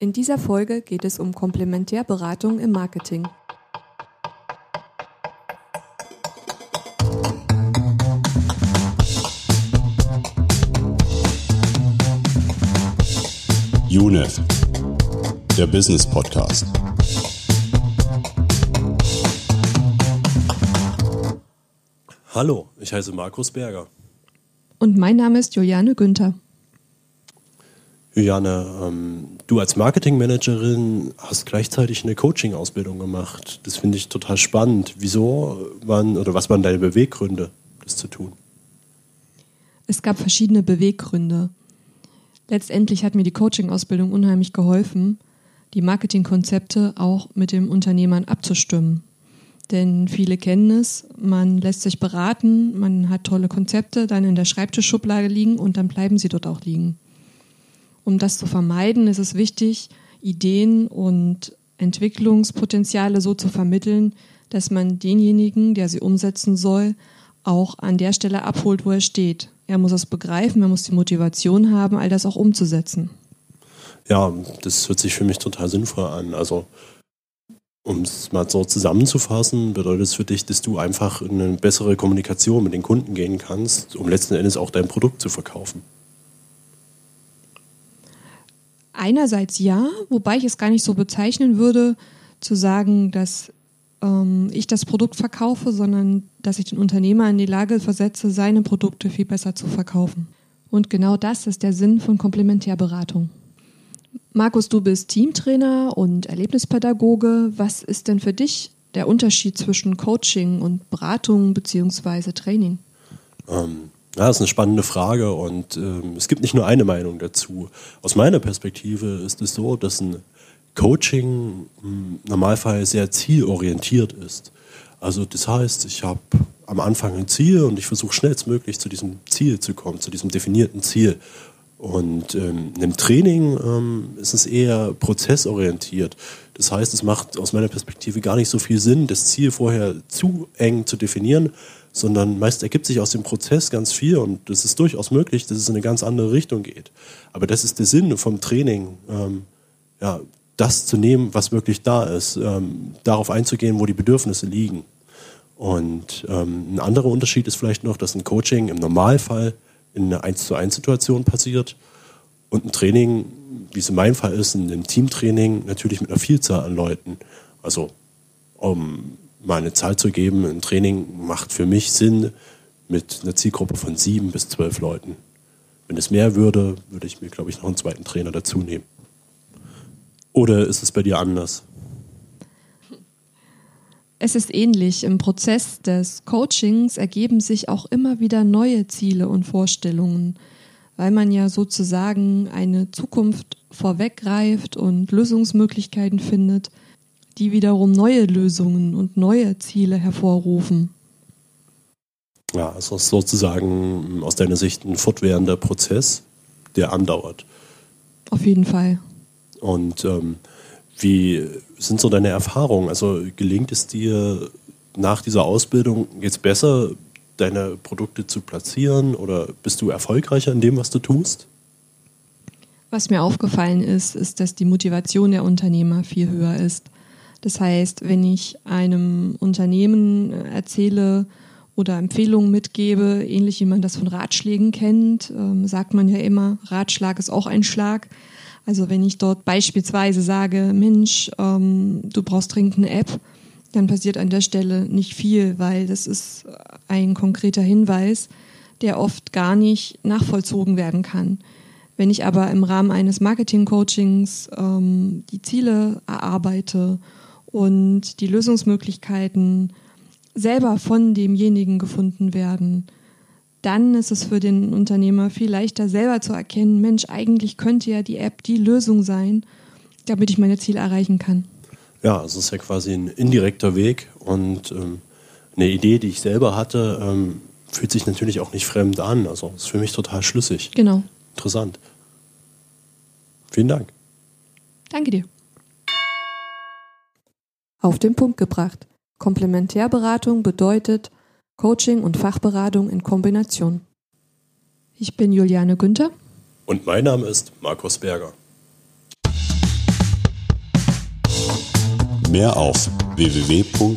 In dieser Folge geht es um Komplementärberatung im Marketing. UNEF, der Business Podcast. Hallo, ich heiße Markus Berger. Und mein Name ist Juliane Günther. Juliane, ähm, du als Marketingmanagerin hast gleichzeitig eine Coaching-Ausbildung gemacht. Das finde ich total spannend. Wieso waren oder was waren deine Beweggründe, das zu tun? Es gab verschiedene Beweggründe. Letztendlich hat mir die Coaching-Ausbildung unheimlich geholfen, die Marketingkonzepte auch mit den Unternehmern abzustimmen. Denn viele kennen es, man lässt sich beraten, man hat tolle Konzepte dann in der Schreibtischschublade liegen und dann bleiben sie dort auch liegen. Um das zu vermeiden, ist es wichtig, Ideen und Entwicklungspotenziale so zu vermitteln, dass man denjenigen, der sie umsetzen soll, auch an der Stelle abholt, wo er steht. Er muss es begreifen, er muss die Motivation haben, all das auch umzusetzen. Ja, das hört sich für mich total sinnvoll an. Also um es mal so zusammenzufassen, bedeutet es für dich, dass du einfach in eine bessere Kommunikation mit den Kunden gehen kannst, um letzten Endes auch dein Produkt zu verkaufen. Einerseits ja, wobei ich es gar nicht so bezeichnen würde, zu sagen, dass ähm, ich das Produkt verkaufe, sondern dass ich den Unternehmer in die Lage versetze, seine Produkte viel besser zu verkaufen. Und genau das ist der Sinn von Komplementärberatung. Markus, du bist Teamtrainer und Erlebnispädagoge. Was ist denn für dich der Unterschied zwischen Coaching und Beratung bzw. Training? Ähm, ja, das ist eine spannende Frage und ähm, es gibt nicht nur eine Meinung dazu. Aus meiner Perspektive ist es so, dass ein Coaching im Normalfall sehr zielorientiert ist. Also das heißt, ich habe am Anfang ein Ziel und ich versuche schnellstmöglich zu diesem Ziel zu kommen, zu diesem definierten Ziel. Und ähm, einem Training ähm, ist es eher prozessorientiert. Das heißt, es macht aus meiner Perspektive gar nicht so viel Sinn, das Ziel vorher zu eng zu definieren, sondern meist ergibt sich aus dem Prozess ganz viel und es ist durchaus möglich, dass es in eine ganz andere Richtung geht. Aber das ist der Sinn vom Training, ähm, ja, das zu nehmen, was wirklich da ist, ähm, darauf einzugehen, wo die Bedürfnisse liegen. Und ähm, ein anderer Unterschied ist vielleicht noch, dass ein Coaching im Normalfall in einer 1 zu 1 Situation passiert und ein Training, wie es in meinem Fall ist, ein Teamtraining natürlich mit einer Vielzahl an Leuten. Also um mal eine Zahl zu geben, ein Training macht für mich Sinn mit einer Zielgruppe von sieben bis zwölf Leuten. Wenn es mehr würde, würde ich mir, glaube ich, noch einen zweiten Trainer dazu nehmen. Oder ist es bei dir anders? Es ist ähnlich. Im Prozess des Coachings ergeben sich auch immer wieder neue Ziele und Vorstellungen, weil man ja sozusagen eine Zukunft vorweggreift und Lösungsmöglichkeiten findet, die wiederum neue Lösungen und neue Ziele hervorrufen. Ja, es ist sozusagen aus deiner Sicht ein fortwährender Prozess, der andauert. Auf jeden Fall. Und ähm, wie sind so deine Erfahrungen? Also gelingt es dir nach dieser Ausbildung jetzt besser, deine Produkte zu platzieren oder bist du erfolgreicher in dem, was du tust? Was mir aufgefallen ist, ist, dass die Motivation der Unternehmer viel höher ist. Das heißt, wenn ich einem Unternehmen erzähle oder Empfehlungen mitgebe, ähnlich wie man das von Ratschlägen kennt, ähm, sagt man ja immer, Ratschlag ist auch ein Schlag. Also wenn ich dort beispielsweise sage, Mensch, ähm, du brauchst dringend eine App, dann passiert an der Stelle nicht viel, weil das ist ein konkreter Hinweis, der oft gar nicht nachvollzogen werden kann. Wenn ich aber im Rahmen eines Marketing-Coachings ähm, die Ziele erarbeite und die Lösungsmöglichkeiten selber von demjenigen gefunden werden, dann ist es für den Unternehmer viel leichter selber zu erkennen, Mensch, eigentlich könnte ja die App die Lösung sein, damit ich meine Ziele erreichen kann. Ja, es ist ja quasi ein indirekter Weg und ähm, eine Idee, die ich selber hatte, ähm, fühlt sich natürlich auch nicht fremd an. Also ist für mich total schlüssig. Genau. Interessant. Vielen Dank. Danke dir. Auf den Punkt gebracht. Komplementärberatung bedeutet, Coaching und Fachberatung in Kombination. Ich bin Juliane Günther. Und mein Name ist Markus Berger. Mehr auf www.unef.de.